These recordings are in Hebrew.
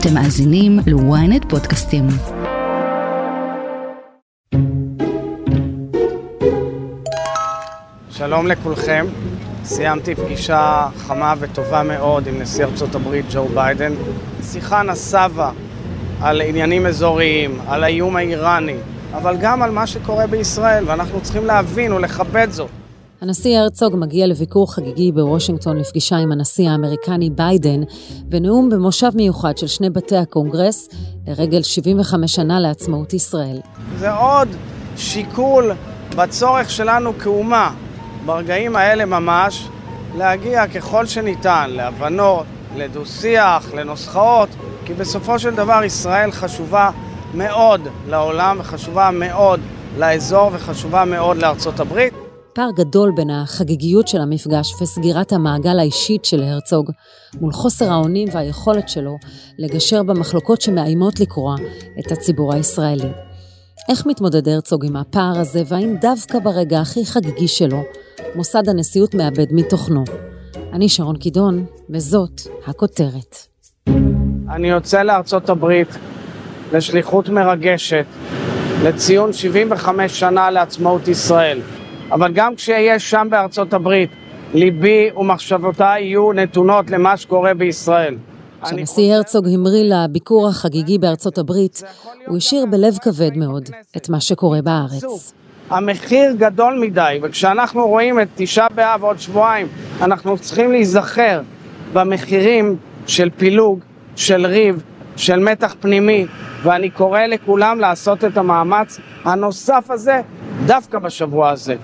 אתם מאזינים ל-ynet פודקאסטים. שלום לכולכם. סיימתי פגישה חמה וטובה מאוד עם נשיא ארצות הברית ג'ו ביידן. שיחה נסבה על עניינים אזוריים, על האיום האיראני, אבל גם על מה שקורה בישראל, ואנחנו צריכים להבין ולכבד זאת. הנשיא הרצוג מגיע לביקור חגיגי בוושינגטון לפגישה עם הנשיא האמריקני ביידן, ונאום במושב מיוחד של שני בתי הקונגרס לרגל 75 שנה לעצמאות ישראל. זה עוד שיקול בצורך שלנו כאומה, ברגעים האלה ממש, להגיע ככל שניתן להבנות, לדו-שיח, לנוסחאות, כי בסופו של דבר ישראל חשובה מאוד לעולם וחשובה מאוד לאזור וחשובה מאוד לארצות הברית. פער גדול בין החגיגיות של המפגש וסגירת המעגל האישית של הרצוג מול חוסר האונים והיכולת שלו לגשר במחלוקות שמאיימות לקרוע את הציבור הישראלי. איך מתמודד הרצוג עם הפער הזה, והאם דווקא ברגע הכי חגיגי שלו, מוסד הנשיאות מאבד מתוכנו? אני שרון קידון, וזאת הכותרת. אני יוצא לארצות הברית לשליחות מרגשת, לציון 75 שנה לעצמאות ישראל. אבל גם כשאהיה שם בארצות הברית, ליבי ומחשבותיי יהיו נתונות למה שקורה בישראל. כשהנשיא הרצוג המריא לביקור החגיגי בארצות הברית, הוא השאיר בלב כבד מאוד את מה שקורה בארץ. המחיר גדול מדי, וכשאנחנו רואים את תשעה באב עוד שבועיים, אנחנו צריכים להיזכר במחירים של פילוג, של ריב, של מתח פנימי, ואני קורא לכולם לעשות את המאמץ הנוסף הזה דווקא בשבוע הזה.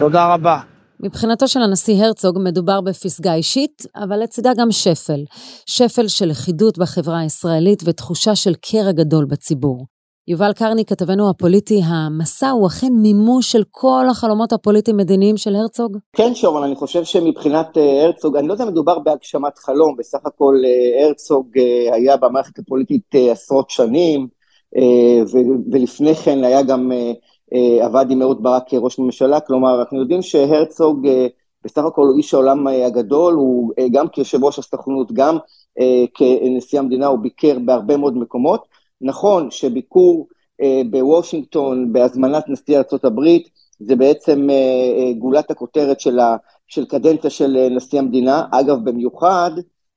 תודה רבה. מבחינתו של הנשיא הרצוג מדובר בפסגה אישית, אבל לצידה גם שפל. שפל של לכידות בחברה הישראלית ותחושה של קרע גדול בציבור. יובל קרני, כתבנו הפוליטי, המסע הוא אכן מימוש של כל החלומות הפוליטיים-מדיניים של הרצוג? כן, שרון, אני חושב שמבחינת אה, הרצוג, אני לא יודע אם מדובר בהגשמת חלום, בסך הכל אה, הרצוג אה, היה במערכת הפוליטית עשרות שנים, ולפני כן היה גם עבד עם אהוד ברק כראש ממשלה, כלומר אנחנו יודעים שהרצוג אה, בסך הכל הוא איש העולם אה, הגדול, הוא גם כיושב ראש הסוכנות, גם כנשיא המדינה, הוא ביקר בהרבה מאוד מקומות. נכון שביקור בוושינגטון בהזמנת נשיא ארה"ב זה בעצם גולת הכותרת של, ה, של קדנציה של נשיא המדינה, אגב במיוחד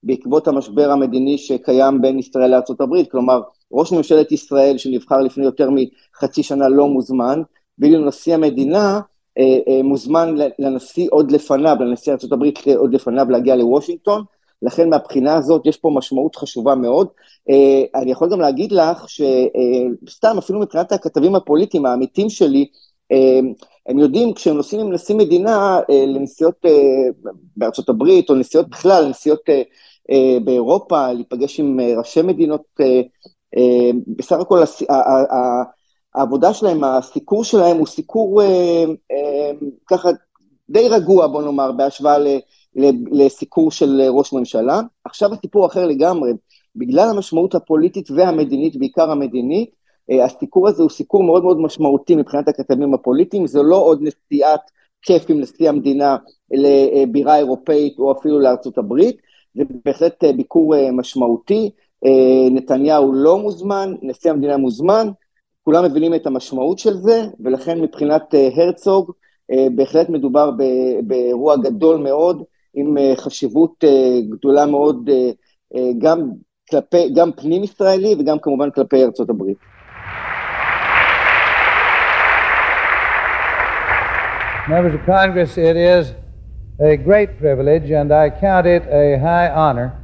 בעקבות המשבר המדיני שקיים בין ישראל לארה"ב, כלומר ראש ממשלת ישראל שנבחר לפני יותר מחצי שנה לא מוזמן, ואילו נשיא המדינה אה, אה, מוזמן לנשיא עוד לפניו, לנשיא ארה"ב עוד לפניו להגיע לוושינגטון, לכן מהבחינה הזאת יש פה משמעות חשובה מאוד. אה, אני יכול גם להגיד לך שסתם, אפילו מבחינת הכתבים הפוליטיים העמיתים שלי, הם יודעים כשהם נוסעים עם נשיא מדינה לנסיעות בארצות הברית, או נסיעות בכלל, נסיעות באירופה, להיפגש עם ראשי מדינות בסך הכל העבודה שלהם, הסיקור שלהם הוא סיקור אה, אה, ככה די רגוע, בוא נאמר, בהשוואה לסיקור של ראש ממשלה. עכשיו הסיפור אחר לגמרי, בגלל המשמעות הפוליטית והמדינית, בעיקר המדינית, הסיקור הזה הוא סיקור מאוד מאוד משמעותי מבחינת הכתבים הפוליטיים, זה לא עוד נסיעת כיף עם נשיא המדינה לבירה אירופאית או אפילו לארצות הברית, זה בהחלט ביקור משמעותי. אה, נתניהו לא מוזמן, נשיא המדינה מוזמן, כולם מבינים את המשמעות של זה, ולכן מבחינת אה, הרצוג, אה, בהחלט מדובר באירוע גדול מאוד, עם חשיבות גדולה מאוד גם כלפי, גם פנים ישראלי וגם כמובן כלפי ארצות הברית. Members of Congress, it is a great privilege and I count it a high honor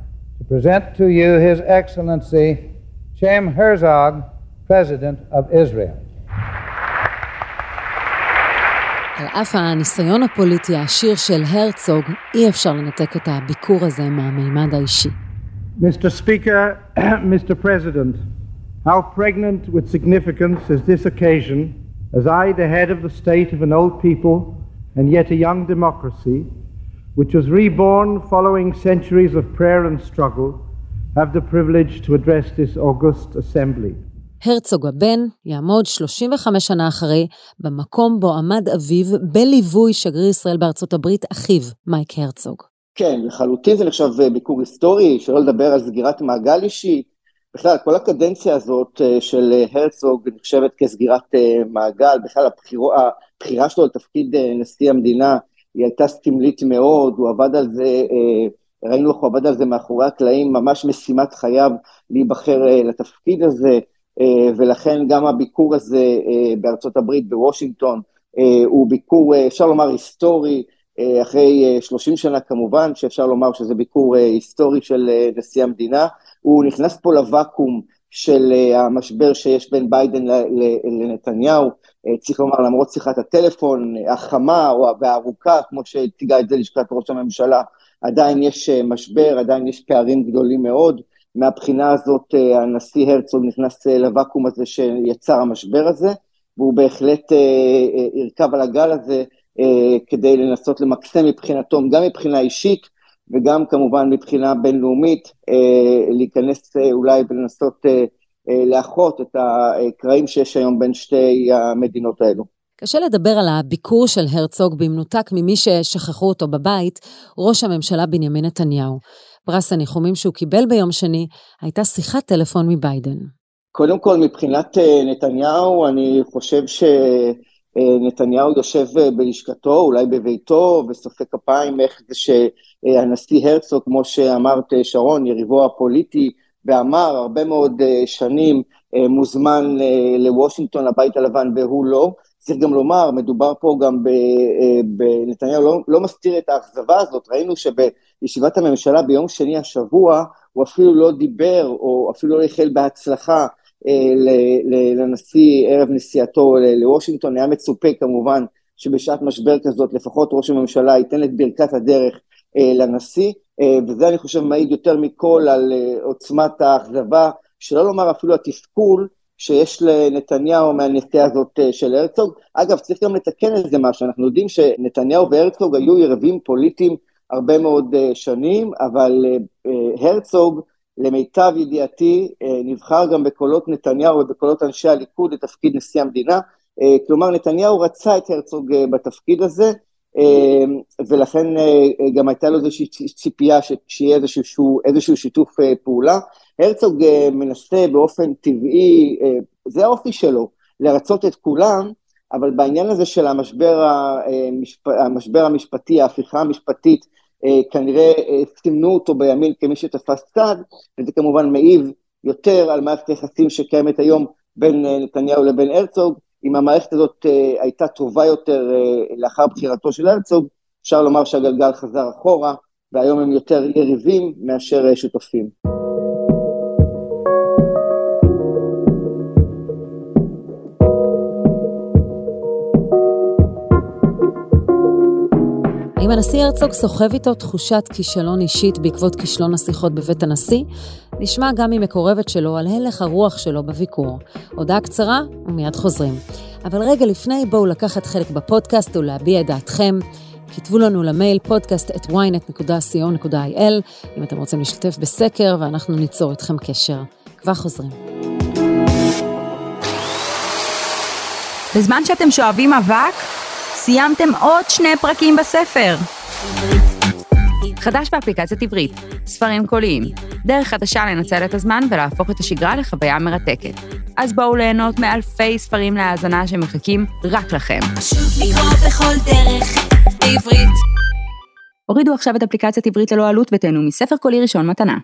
present to you His Excellency Shem Herzog, President of Israel. על אף הניסיון הפוליטי העשיר של הרצוג, אי אפשר לנתק את הביקור הזה מהמימד האישי. Mr. Speaker, Mr. President, how pregnant with significance is this occasion as I, the head of the state of an old people and yet a young democracy, which was reborn following centuries of prayer and struggle, have the privilege to address this august assembly. הרצוג הבן יעמוד 35 שנה אחרי במקום בו עמד אביו בליווי שגריר ישראל בארצות הברית, אחיו, מייק הרצוג. כן, לחלוטין זה נחשב ביקור היסטורי, שלא לדבר על סגירת מעגל אישי. בכלל, כל הקדנציה הזאת של הרצוג נחשבת כסגירת מעגל, בכלל הבחירו, הבחירה שלו לתפקיד נשיא המדינה היא הייתה סמלית מאוד, הוא עבד על זה, ראינו איך הוא עבד על זה מאחורי הקלעים, ממש משימת חייו להיבחר לתפקיד הזה, ולכן גם הביקור הזה בארצות הברית, בוושינגטון, הוא ביקור, אפשר לומר, היסטורי, אחרי 30 שנה כמובן, שאפשר לומר שזה ביקור היסטורי של נשיא המדינה. הוא נכנס פה לוואקום של המשבר שיש בין ביידן לנתניהו, צריך לומר, למרות שיחת הטלפון החמה והארוכה, כמו שהציגה את זה לשכת ראש הממשלה, עדיין יש משבר, עדיין יש פערים גדולים מאוד. מהבחינה הזאת הנשיא הרצוג נכנס לוואקום הזה שיצר המשבר הזה, והוא בהחלט ירכב על הגל הזה כדי לנסות למקסם מבחינתו, גם מבחינה אישית וגם כמובן מבחינה בינלאומית, להיכנס אולי ולנסות לאחות את הקרעים שיש היום בין שתי המדינות האלו. קשה לדבר על הביקור של הרצוג במנותק ממי ששכחו אותו בבית, ראש הממשלה בנימין נתניהו. פרס הניחומים שהוא קיבל ביום שני הייתה שיחת טלפון מביידן. קודם כל, מבחינת נתניהו, אני חושב שנתניהו יושב בלשכתו, אולי בביתו, וסופק כפיים איך זה שהנשיא הרצוג, כמו שאמרת, שרון, יריבו הפוליטי, ואמר הרבה מאוד שנים, מוזמן לוושינגטון, לבית הלבן, והוא לא. צריך גם לומר, מדובר פה גם בנתניהו, לא, לא מסתיר את האכזבה הזאת, ראינו שבישיבת הממשלה ביום שני השבוע, הוא אפילו לא דיבר, או אפילו לא החל בהצלחה לנשיא ערב נסיעתו לוושינגטון, היה מצופה כמובן שבשעת משבר כזאת לפחות ראש הממשלה ייתן את ברכת הדרך לנשיא, וזה אני חושב מעיד יותר מכל על עוצמת האכזבה, שלא לומר אפילו התסכול שיש לנתניהו מהנסיעה הזאת של הרצוג. אגב, צריך גם לתקן איזה משהו, אנחנו יודעים שנתניהו והרצוג היו יריבים פוליטיים הרבה מאוד שנים, אבל הרצוג, למיטב ידיעתי, נבחר גם בקולות נתניהו ובקולות אנשי הליכוד לתפקיד נשיא המדינה. כלומר, נתניהו רצה את הרצוג בתפקיד הזה, ולכן גם הייתה לו איזושהי ציפייה שיהיה איזשהו, איזשהו שיתוף פעולה. הרצוג מנסה באופן טבעי, זה האופי שלו, לרצות את כולם, אבל בעניין הזה של המשבר, המשפ... המשבר המשפטי, ההפיכה המשפטית, כנראה סימנו אותו בימין כמי שתפס צד, וזה כמובן מעיב יותר על מערכת היחסים שקיימת היום בין נתניהו לבין הרצוג. אם המערכת הזאת הייתה טובה יותר לאחר בחירתו של הרצוג, אפשר לומר שהגלגל חזר אחורה, והיום הם יותר יריבים מאשר שותפים. האם הנשיא הרצוג סוחב איתו תחושת כישלון אישית בעקבות כישלון השיחות בבית הנשיא? נשמע גם ממקורבת שלו על הלך הרוח שלו בביקור. הודעה קצרה ומיד חוזרים. אבל רגע לפני, בואו לקחת חלק בפודקאסט ולהביע את דעתכם. כתבו לנו למייל podcast at ynet.co.il אם אתם רוצים להשתתף בסקר ואנחנו ניצור איתכם קשר. כבר חוזרים. בזמן שאתם שואבים אבק, סיימתם עוד שני פרקים בספר. חדש באפליקציית עברית, ספרים קוליים, דרך חדשה לנצל את הזמן ולהפוך את השגרה לחוויה מרתקת. אז בואו ליהנות מאלפי ספרים להאזנה שמחכים רק לכם. פשוט לקרוא בכל דרך, בעברית. הורידו עכשיו את אפליקציית עברית ללא עלות ותהנו מספר קולי ראשון מתנה.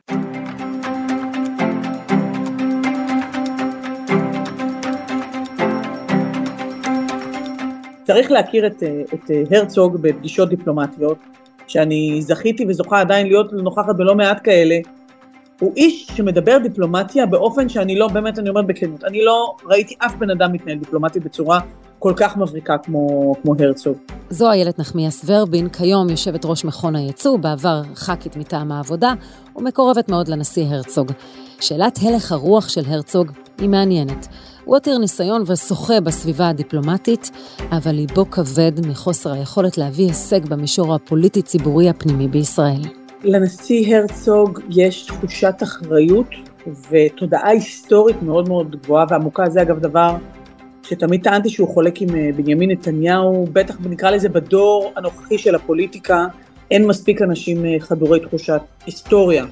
צריך להכיר את, את הרצוג בפגישות דיפלומטיות, שאני זכיתי וזוכה עדיין להיות נוכחת בלא מעט כאלה. הוא איש שמדבר דיפלומטיה באופן שאני לא, באמת אני אומרת בכנות, אני לא ראיתי אף בן אדם מתנהל דיפלומטית בצורה כל כך מבריקה כמו, כמו הרצוג. זו איילת נחמיאס ורבין, כיום יושבת ראש מכון הייצוא, בעבר ח"כית מטעם העבודה, ומקורבת מאוד לנשיא הרצוג. שאלת הלך הרוח של הרצוג היא מעניינת. הוא עתיר ניסיון ושוחה בסביבה הדיפלומטית, אבל ליבו כבד מחוסר היכולת להביא הישג במישור הפוליטי-ציבורי הפנימי בישראל. לנשיא הרצוג יש תחושת אחריות ותודעה היסטורית מאוד מאוד גבוהה ועמוקה. זה אגב דבר שתמיד טענתי שהוא חולק עם בנימין נתניהו, בטח נקרא לזה בדור הנוכחי של הפוליטיקה, אין מספיק אנשים חדורי תחושת היסטוריה.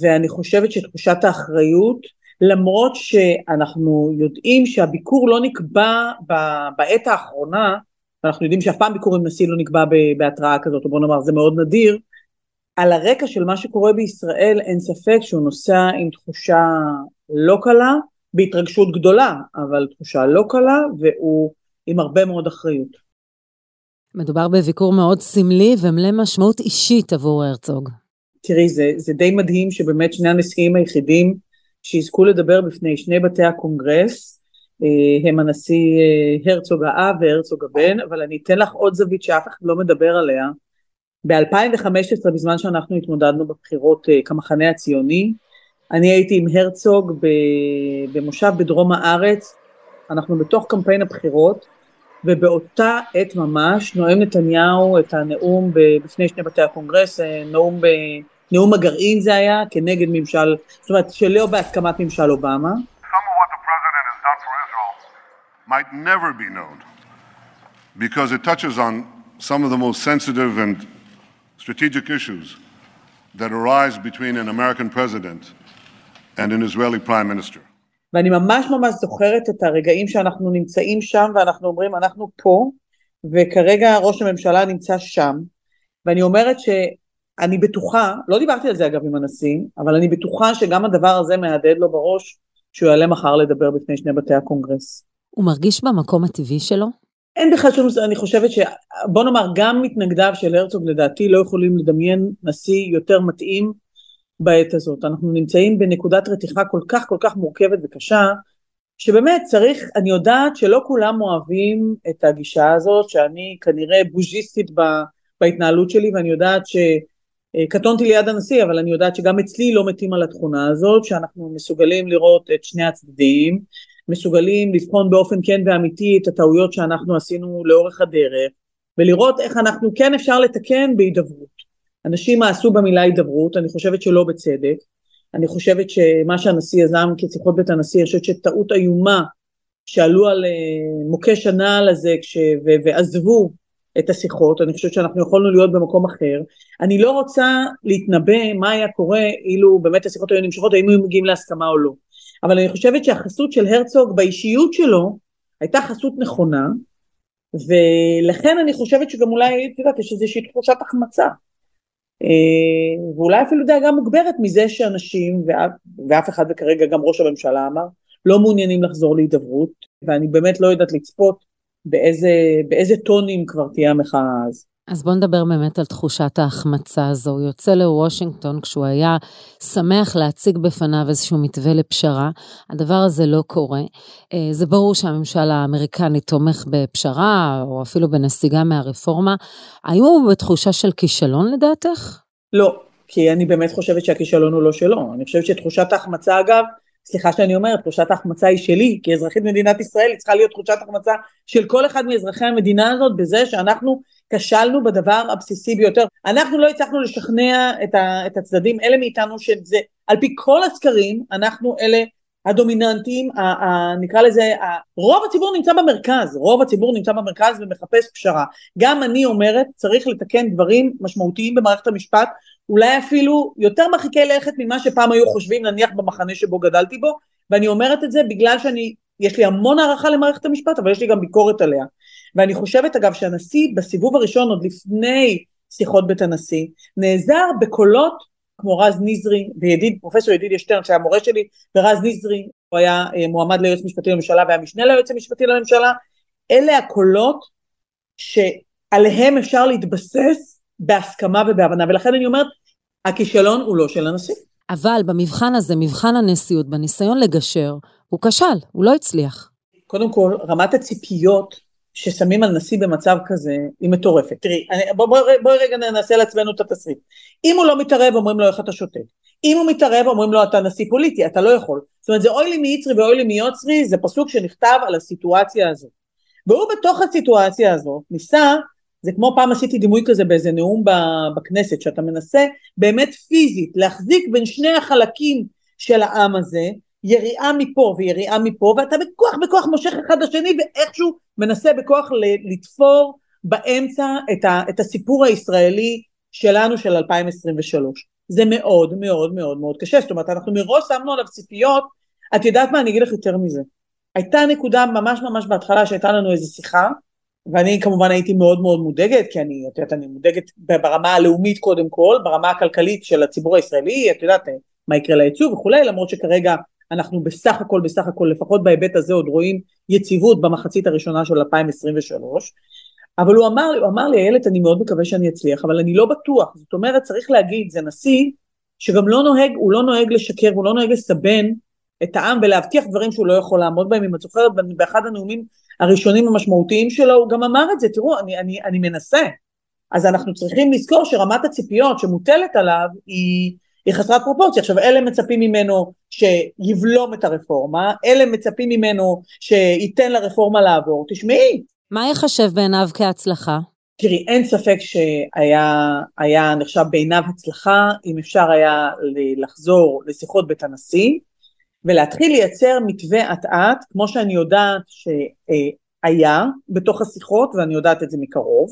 ואני חושבת שתחושת האחריות, למרות שאנחנו יודעים שהביקור לא נקבע בעת האחרונה, ואנחנו יודעים שאף פעם ביקור עם נשיא לא נקבע בהתראה כזאת, או בוא נאמר זה מאוד נדיר, על הרקע של מה שקורה בישראל אין ספק שהוא נוסע עם תחושה לא קלה, בהתרגשות גדולה, אבל תחושה לא קלה, והוא עם הרבה מאוד אחריות. מדובר בביקור מאוד סמלי ומלא משמעות אישית עבור הרצוג. תראי, זה, זה די מדהים שבאמת שני הנשיאים היחידים שיזכו לדבר בפני שני בתי הקונגרס, אה, הם הנשיא אה, הרצוג האב והרצוג הבן, אבל אני אתן לך עוד זווית שאף אחד לא מדבר עליה. ב-2015, בזמן שאנחנו התמודדנו בבחירות אה, כמחנה הציוני, אני הייתי עם הרצוג במושב בדרום הארץ, אנחנו בתוך קמפיין הבחירות, ובאותה עת ממש נואם נתניהו את הנאום בפני שני בתי הקונגרס, נאום, נאום הגרעין זה היה, כנגד ממשל, זאת אומרת שלא בהסכמת ממשל אובמה. might never be known because it touches on some of the most sensitive and strategic issues that arise between an American president and an Israeli prime minister. ואני ממש ממש זוכרת את הרגעים שאנחנו נמצאים שם ואנחנו אומרים אנחנו פה וכרגע ראש הממשלה נמצא שם ואני אומרת שאני בטוחה, לא דיברתי על זה אגב עם הנשיא, אבל אני בטוחה שגם הדבר הזה מהדהד לו בראש שהוא יעלה מחר לדבר בפני שני בתי הקונגרס. הוא מרגיש במקום הטבעי שלו? אין בכלל שום, אני חושבת ש... בוא נאמר, גם מתנגדיו של הרצוג לדעתי לא יכולים לדמיין נשיא יותר מתאים בעת הזאת. אנחנו נמצאים בנקודת רתיחה כל כך כל כך מורכבת וקשה, שבאמת צריך, אני יודעת שלא כולם אוהבים את הגישה הזאת, שאני כנראה בוז'יסטית בהתנהלות שלי, ואני יודעת שקטונתי ליד הנשיא, אבל אני יודעת שגם אצלי לא מתים על התכונה הזאת, שאנחנו מסוגלים לראות את שני הצדדים, מסוגלים לבחון באופן כן ואמיתי את הטעויות שאנחנו עשינו לאורך הדרך, ולראות איך אנחנו כן אפשר לתקן בהידברות. אנשים מעשו במילה הידברות, אני חושבת שלא בצדק, אני חושבת שמה שהנשיא יזם כשיחות בית הנשיא, אני חושבת שטעות איומה שעלו על אה, מוקש הנעל הזה כש, ו, ועזבו את השיחות, אני חושבת שאנחנו יכולנו להיות במקום אחר. אני לא רוצה להתנבא מה היה קורה אילו באמת השיחות היו נמשכות, האם היו מגיעים להסכמה או לא. אבל אני חושבת שהחסות של הרצוג באישיות שלו הייתה חסות נכונה, ולכן אני חושבת שגם אולי, את יודעת, יש איזושהי תחושת החמצה. אה, ואולי אפילו דאגה מוגברת מזה שאנשים, ואף, ואף אחד וכרגע גם ראש הממשלה אמר, לא מעוניינים לחזור להידברות, ואני באמת לא יודעת לצפות באיזה, באיזה טונים כבר תהיה המחאה אז. אז בואו נדבר באמת על תחושת ההחמצה הזו. הוא יוצא לוושינגטון כשהוא היה שמח להציג בפניו איזשהו מתווה לפשרה. הדבר הזה לא קורה. אה, זה ברור שהממשל האמריקני תומך בפשרה, או אפילו בנסיגה מהרפורמה. האם הוא בתחושה של כישלון לדעתך? לא, כי אני באמת חושבת שהכישלון הוא לא שלו. אני חושבת שתחושת ההחמצה, אגב, סליחה שאני אומרת, תחושת ההחמצה היא שלי, כי אזרחית מדינת ישראל היא צריכה להיות תחושת החמצה של כל אחד מאזרחי המדינה הזאת, בזה שאנחנו כשלנו בדבר הבסיסי ביותר. אנחנו לא הצלחנו לשכנע את, ה, את הצדדים, אלה מאיתנו שזה, על פי כל הסקרים, אנחנו אלה הדומיננטיים, ה, ה, נקרא לזה, ה, רוב הציבור נמצא במרכז, רוב הציבור נמצא במרכז ומחפש פשרה. גם אני אומרת, צריך לתקן דברים משמעותיים במערכת המשפט, אולי אפילו יותר מרחיקי לכת ממה שפעם היו חושבים, נניח במחנה שבו גדלתי בו, ואני אומרת את זה בגלל שאני, יש לי המון הערכה למערכת המשפט, אבל יש לי גם ביקורת עליה. ואני חושבת אגב שהנשיא בסיבוב הראשון עוד לפני שיחות בית הנשיא נעזר בקולות כמו רז נזרי וידיד פרופסור ידידיה שטרן שהיה מורה שלי ורז נזרי הוא היה אה, מועמד ליועץ משפטי לממשלה והיה משנה ליועץ המשפטי לממשלה אלה הקולות שעליהם אפשר להתבסס בהסכמה ובהבנה ולכן אני אומרת הכישלון הוא לא של הנשיא. אבל במבחן הזה, מבחן הנשיאות, בניסיון לגשר, הוא כשל, הוא לא הצליח. קודם כל, רמת הציפיות ששמים על נשיא במצב כזה היא מטורפת. תראי, בואי בוא, בוא רגע ננסה לעצמנו את התסריט. אם הוא לא מתערב אומרים לו איך אתה שותק. אם הוא מתערב אומרים לו אתה נשיא פוליטי, אתה לא יכול. זאת אומרת זה אוי לי מיצרי ואוי לי מיוצרי, זה פסוק שנכתב על הסיטואציה הזאת. והוא בתוך הסיטואציה הזאת ניסה, זה כמו פעם עשיתי דימוי כזה באיזה נאום בכנסת, שאתה מנסה באמת פיזית להחזיק בין שני החלקים של העם הזה, יריעה מפה ויריעה מפה, ואתה בכוח בכוח מושך אחד לשני ואיכשהו מנסה בכוח לתפור באמצע את, ה, את הסיפור הישראלי שלנו של 2023. זה מאוד מאוד מאוד מאוד קשה, זאת אומרת אנחנו מראש שמנו עליו ציפיות, את יודעת מה? אני אגיד לך יותר מזה, הייתה נקודה ממש ממש בהתחלה שהייתה לנו איזו שיחה, ואני כמובן הייתי מאוד מאוד מודאגת, כי אני, את יודעת, אני מודאגת ברמה הלאומית קודם כל, ברמה הכלכלית של הציבור הישראלי, את יודעת מה יקרה לייצוא וכולי, למרות שכרגע אנחנו בסך הכל, בסך הכל, לפחות בהיבט הזה עוד רואים יציבות במחצית הראשונה של 2023, אבל הוא אמר הוא אמר לי, איילת, אני מאוד מקווה שאני אצליח, אבל אני לא בטוח, זאת אומרת, צריך להגיד, זה נשיא שגם לא נוהג, הוא לא נוהג לשקר, הוא לא נוהג לסבן את העם ולהבטיח דברים שהוא לא יכול לעמוד בהם, אם את זוכרת, באחד הנאומים הראשונים המשמעותיים שלו, הוא גם אמר את זה, תראו, אני, אני, אני מנסה. אז אנחנו צריכים לזכור שרמת הציפיות שמוטלת עליו היא, היא חסרת פרופורציה. עכשיו, אלה מצפים ממנו שיבלום את הרפורמה, אלה מצפים ממנו שייתן לרפורמה לעבור. תשמעי. מה יחשב בעיניו כהצלחה? תראי, אין ספק שהיה נחשב בעיניו הצלחה, אם אפשר היה לחזור לשיחות בית הנשיא, ולהתחיל לייצר מתווה אט-אט, כמו שאני יודעת שהיה בתוך השיחות, ואני יודעת את זה מקרוב.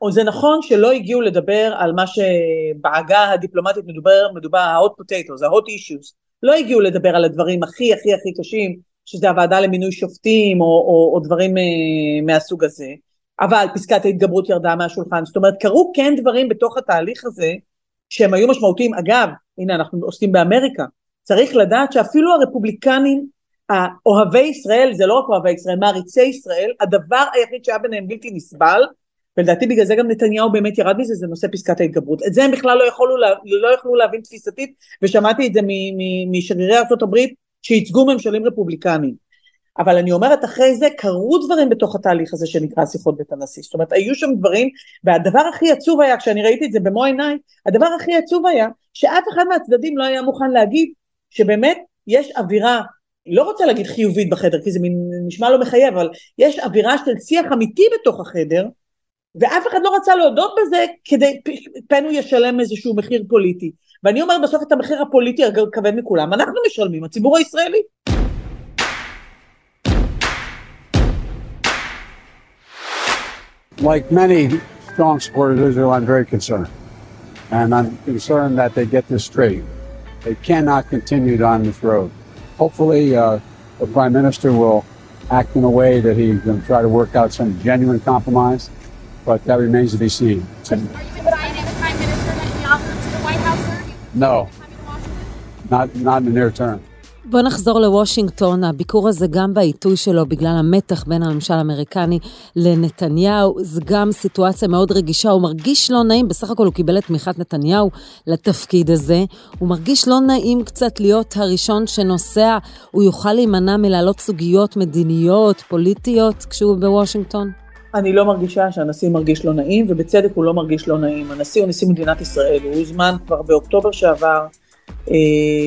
או זה נכון שלא הגיעו לדבר על מה שבעגה הדיפלומטית מדובר, מדובר ה-hot potatoes, ה-hot issues, לא הגיעו לדבר על הדברים הכי הכי הכי קשים, שזה הוועדה למינוי שופטים או, או, או דברים אה, מהסוג הזה, אבל פסקת ההתגברות ירדה מהשולחן, זאת אומרת קרו כן דברים בתוך התהליך הזה שהם היו משמעותיים, אגב, הנה אנחנו עוסקים באמריקה, צריך לדעת שאפילו הרפובליקנים אוהבי ישראל, זה לא רק אוהבי ישראל, מעריצי ישראל, הדבר היחיד שהיה ביניהם בלתי נסבל, ולדעתי בגלל זה גם נתניהו באמת ירד מזה, זה נושא פסקת ההתגברות. את זה הם בכלל לא יכולו, לא יכלו להבין תפיסתית, ושמעתי את זה משגרירי ארה"ב שייצגו ממשלים רפובליקניים. אבל אני אומרת, אחרי זה קרו דברים בתוך התהליך הזה שנקרא שיחות בית הנשיא. זאת אומרת, היו שם דברים, והדבר הכי עצוב היה, כשאני ראיתי את זה במו עיניי, הדבר הכי עצוב היה, שאף אחד מהצדדים לא היה מוכן להגיד שבאמת יש אווירה, לא רוצה להגיד חיובית בחדר, כי זה נשמע לא מחייב, אבל יש אווירה של שיח אמיתי בתוך החדר, ואף אחד לא רצה להודות בזה כדי פנו ישלם איזשהו מחיר פוליטי. ואני אומרת בסוף את המחיר הפוליטי הכבד מכולם, אנחנו משלמים, הציבור הישראלי. Like many strong supporters of Israel, I'm very concerned. And I'm concerned that they get this straight. They cannot continue down this road. Hopefully, uh, the Prime Minister will act in a way that going to try to work out some genuine compromise, but that remains to be seen. Are you inviting the Prime Minister Netanyahu to the White House, sir? No, not, not in the near term. בוא נחזור לוושינגטון, הביקור הזה גם בעיתוי שלו בגלל המתח בין הממשל האמריקני לנתניהו, זה גם סיטואציה מאוד רגישה, הוא מרגיש לא נעים, בסך הכל הוא קיבל את תמיכת נתניהו לתפקיד הזה, הוא מרגיש לא נעים קצת להיות הראשון שנוסע, הוא יוכל להימנע מלהעלות סוגיות מדיניות, פוליטיות, כשהוא בוושינגטון? אני לא מרגישה שהנשיא מרגיש לא נעים, ובצדק הוא לא מרגיש לא נעים. הנשיא הוא נשיא מדינת ישראל, הוא הוזמן כבר באוקטובר שעבר, אה,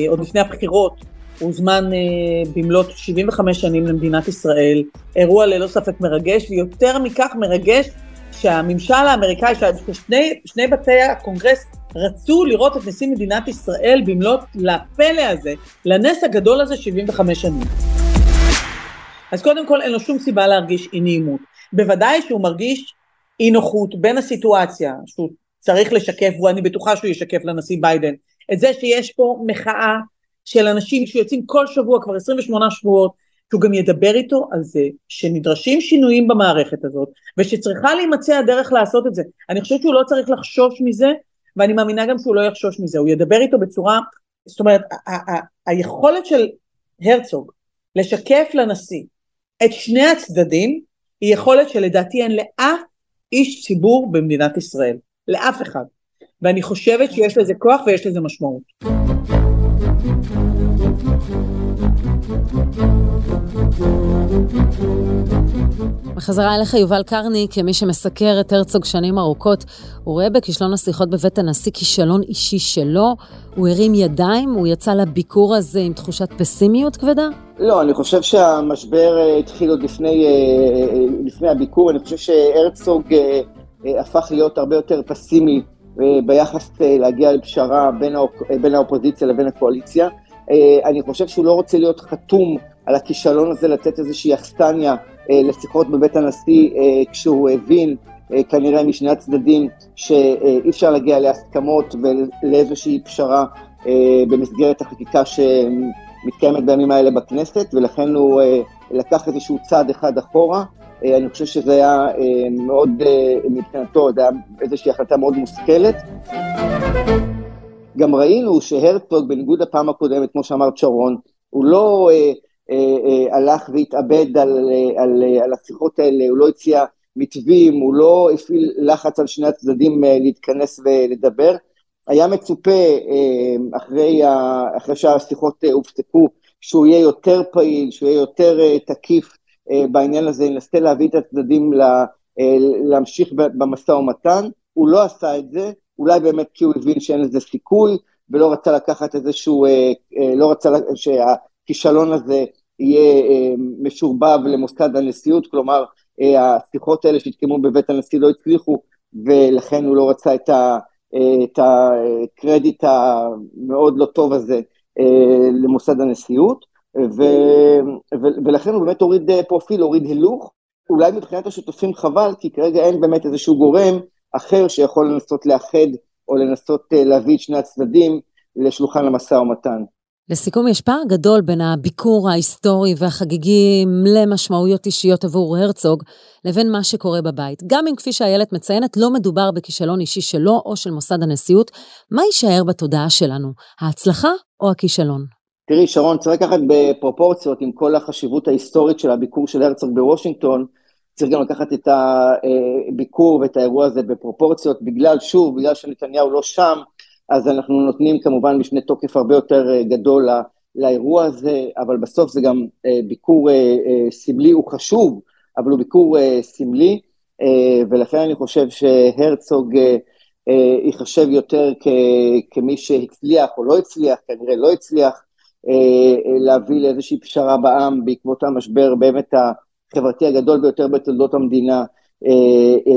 עוד לפני הבחירות, הוא הוזמן אה, במלאת 75 שנים למדינת ישראל, אירוע ללא ספק מרגש, ויותר מכך מרגש שהממשל האמריקאי, ששני שני בתי הקונגרס רצו לראות את נשיא מדינת ישראל במלאת לפלא הזה, לנס הגדול הזה 75 שנים. אז קודם כל אין לו שום סיבה להרגיש אי נעימות. בוודאי שהוא מרגיש אי נוחות בין הסיטואציה שהוא צריך לשקף, ואני בטוחה שהוא ישקף לנשיא ביידן, את זה שיש פה מחאה של אנשים שיוצאים כל שבוע, כבר 28 שבועות, שהוא גם ידבר איתו על זה שנדרשים שינויים במערכת הזאת, ושצריכה להימצא הדרך לעשות את זה. אני חושבת שהוא לא צריך לחשוש מזה, ואני מאמינה גם שהוא לא יחשוש מזה, הוא ידבר איתו בצורה, זאת אומרת, היכולת של הרצוג לשקף לנשיא את שני הצדדים, היא יכולת שלדעתי אין לאף איש ציבור במדינת ישראל, לאף אחד. ואני חושבת שיש לזה כוח ויש לזה משמעות. בחזרה אליך יובל קרני, כמי שמסקר את הרצוג שנים ארוכות, הוא רואה בכישלון השיחות בבית הנשיא כישלון אישי שלו? הוא הרים ידיים? הוא יצא לביקור הזה עם תחושת פסימיות כבדה? לא, אני חושב שהמשבר אה, התחיל עוד לפני, אה, אה, לפני הביקור, אני חושב שהרצוג הפך להיות הרבה יותר פסימי ביחס להגיע לפשרה בין, האופ... בין האופוזיציה לבין הקואליציה. אני חושב שהוא לא רוצה להיות חתום על הכישלון הזה, לתת איזושהי אכסניה לשיחות בבית הנשיא, כשהוא הבין אה, כנראה משני הצדדים שאי אפשר להגיע להסכמות ולאיזושהי פשרה במסגרת החקיקה שמתקיימת בימים האלה בכנסת, ולכן הוא אה, לקח איזשהו צעד אחד אחורה. אני חושב שזה היה מאוד, מבחינתו, זה היה איזושהי החלטה מאוד מושכלת. גם ראינו שהרצוג, בניגוד לפעם הקודמת, כמו שאמרת שרון, הוא לא אה, אה, אה, הלך והתאבד על, אה, על, אה, על השיחות האלה, הוא לא הציע מתווים, הוא לא הפעיל לחץ על שני הצדדים אה, להתכנס ולדבר. היה מצופה אה, אחרי, ה, אחרי שהשיחות אה, הופסקו, שהוא יהיה יותר פעיל, שהוא יהיה יותר אה, תקיף אה, בעניין הזה, ינסה להביא את הצדדים לה, להמשיך במשא ומתן. הוא לא עשה את זה, אולי באמת כי הוא הבין שאין לזה סיכוי, ולא רצה לקחת איזשהו, לא רצה שהכישלון הזה יהיה משורבב למוסד הנשיאות, כלומר, השיחות האלה שהתקיימו בבית הנשיא לא הצליחו, ולכן הוא לא רצה את, ה, את הקרדיט המאוד לא טוב הזה למוסד הנשיאות, ו, ו, ולכן הוא באמת הוריד פרופיל, הוריד הילוך. אולי מבחינת השותפים חבל, כי כרגע אין באמת איזשהו גורם אחר שיכול לנסות לאחד או לנסות אה, להביא את שני הצדדים לשולחן המשא ומתן. לסיכום, יש פער גדול בין הביקור ההיסטורי והחגיגי למשמעויות אישיות עבור הרצוג, לבין מה שקורה בבית. גם אם, כפי שאיילת מציינת, לא מדובר בכישלון אישי שלו או של מוסד הנשיאות, מה יישאר בתודעה שלנו, ההצלחה או הכישלון? תראי, שרון, צריך לקחת בפרופורציות עם כל החשיבות ההיסטורית של הביקור של הרצוג בוושינגטון, צריך גם לקחת את הביקור ואת האירוע הזה בפרופורציות, בגלל, שוב, בגלל שנתניהו לא שם, אז אנחנו נותנים כמובן משנה תוקף הרבה יותר אה, גדול לאירוע הזה, אבל בסוף זה גם אה, ביקור אה, סמלי, הוא חשוב, אבל הוא ביקור סמלי, ולכן אני חושב שהרצוג ייחשב יותר כמי שהצליח או לא הצליח, כנראה לא הצליח, להביא לאיזושהי פשרה בעם בעקבות המשבר באמת החברתי הגדול ביותר בתולדות המדינה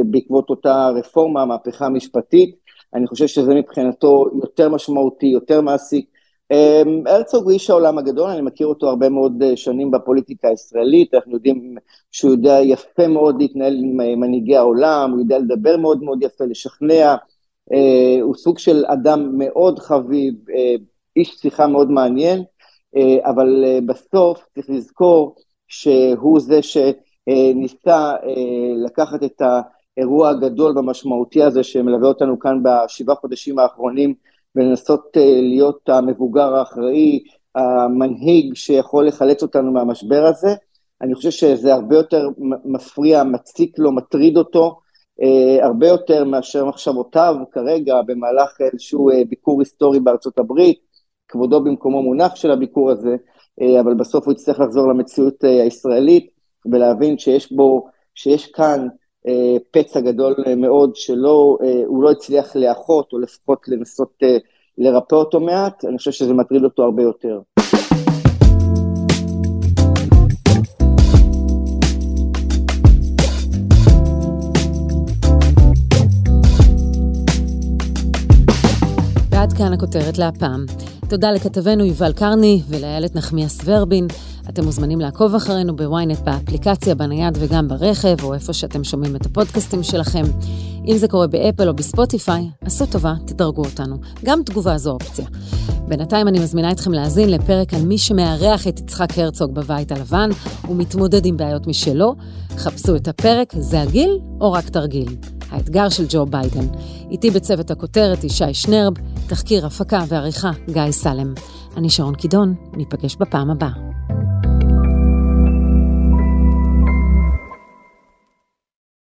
בעקבות אותה רפורמה, מהפכה המשפטית. אני חושב שזה מבחינתו יותר משמעותי, יותר מעסיק. אה, הרצוג הוא איש העולם הגדול, אני מכיר אותו הרבה מאוד שנים בפוליטיקה הישראלית, אנחנו יודעים שהוא יודע יפה מאוד להתנהל עם מנהיגי העולם, הוא יודע לדבר מאוד מאוד יפה, לשכנע, הוא סוג של אדם מאוד חביב, איש שיחה מאוד מעניין, אבל בסוף צריך לזכור שהוא זה שניסה אה, לקחת את האירוע הגדול והמשמעותי הזה שמלווה אותנו כאן בשבעה חודשים האחרונים ולנסות אה, להיות המבוגר האחראי, המנהיג שיכול לחלץ אותנו מהמשבר הזה. אני חושב שזה הרבה יותר מפריע, מציק לו, מטריד אותו, אה, הרבה יותר מאשר מחשבותיו כרגע במהלך איזשהו ביקור היסטורי בארצות הברית, כבודו במקומו מונח של הביקור הזה, אה, אבל בסוף הוא יצטרך לחזור למציאות אה, הישראלית ולהבין שיש בו, שיש כאן אה, פצע גדול מאוד שלא, הוא לא הצליח לאחות או לפחות לנסות לרפא אותו מעט, אני חושב שזה מטריד אותו הרבה יותר. ועד כאן הכותרת להפעם. תודה לכתבנו יובל קרני ולאיילת נחמיאס ורבין. אתם מוזמנים לעקוב אחרינו בוויינט באפליקציה, בנייד וגם ברכב, או איפה שאתם שומעים את הפודקאסטים שלכם. אם זה קורה באפל או בספוטיפיי, עשו טובה, תדרגו אותנו. גם תגובה זו אופציה. בינתיים אני מזמינה אתכם להאזין לפרק על מי שמארח את יצחק הרצוג בבית הלבן ומתמודד עם בעיות משלו. חפשו את הפרק, זה הגיל או רק תרגיל? האתגר של ג'ו ביידן. איתי בצוות הכותרת ישי שנרב, תחקיר הפקה ועריכה גיא סלם. אני שרון קידון, ניפגש בפעם הבאה.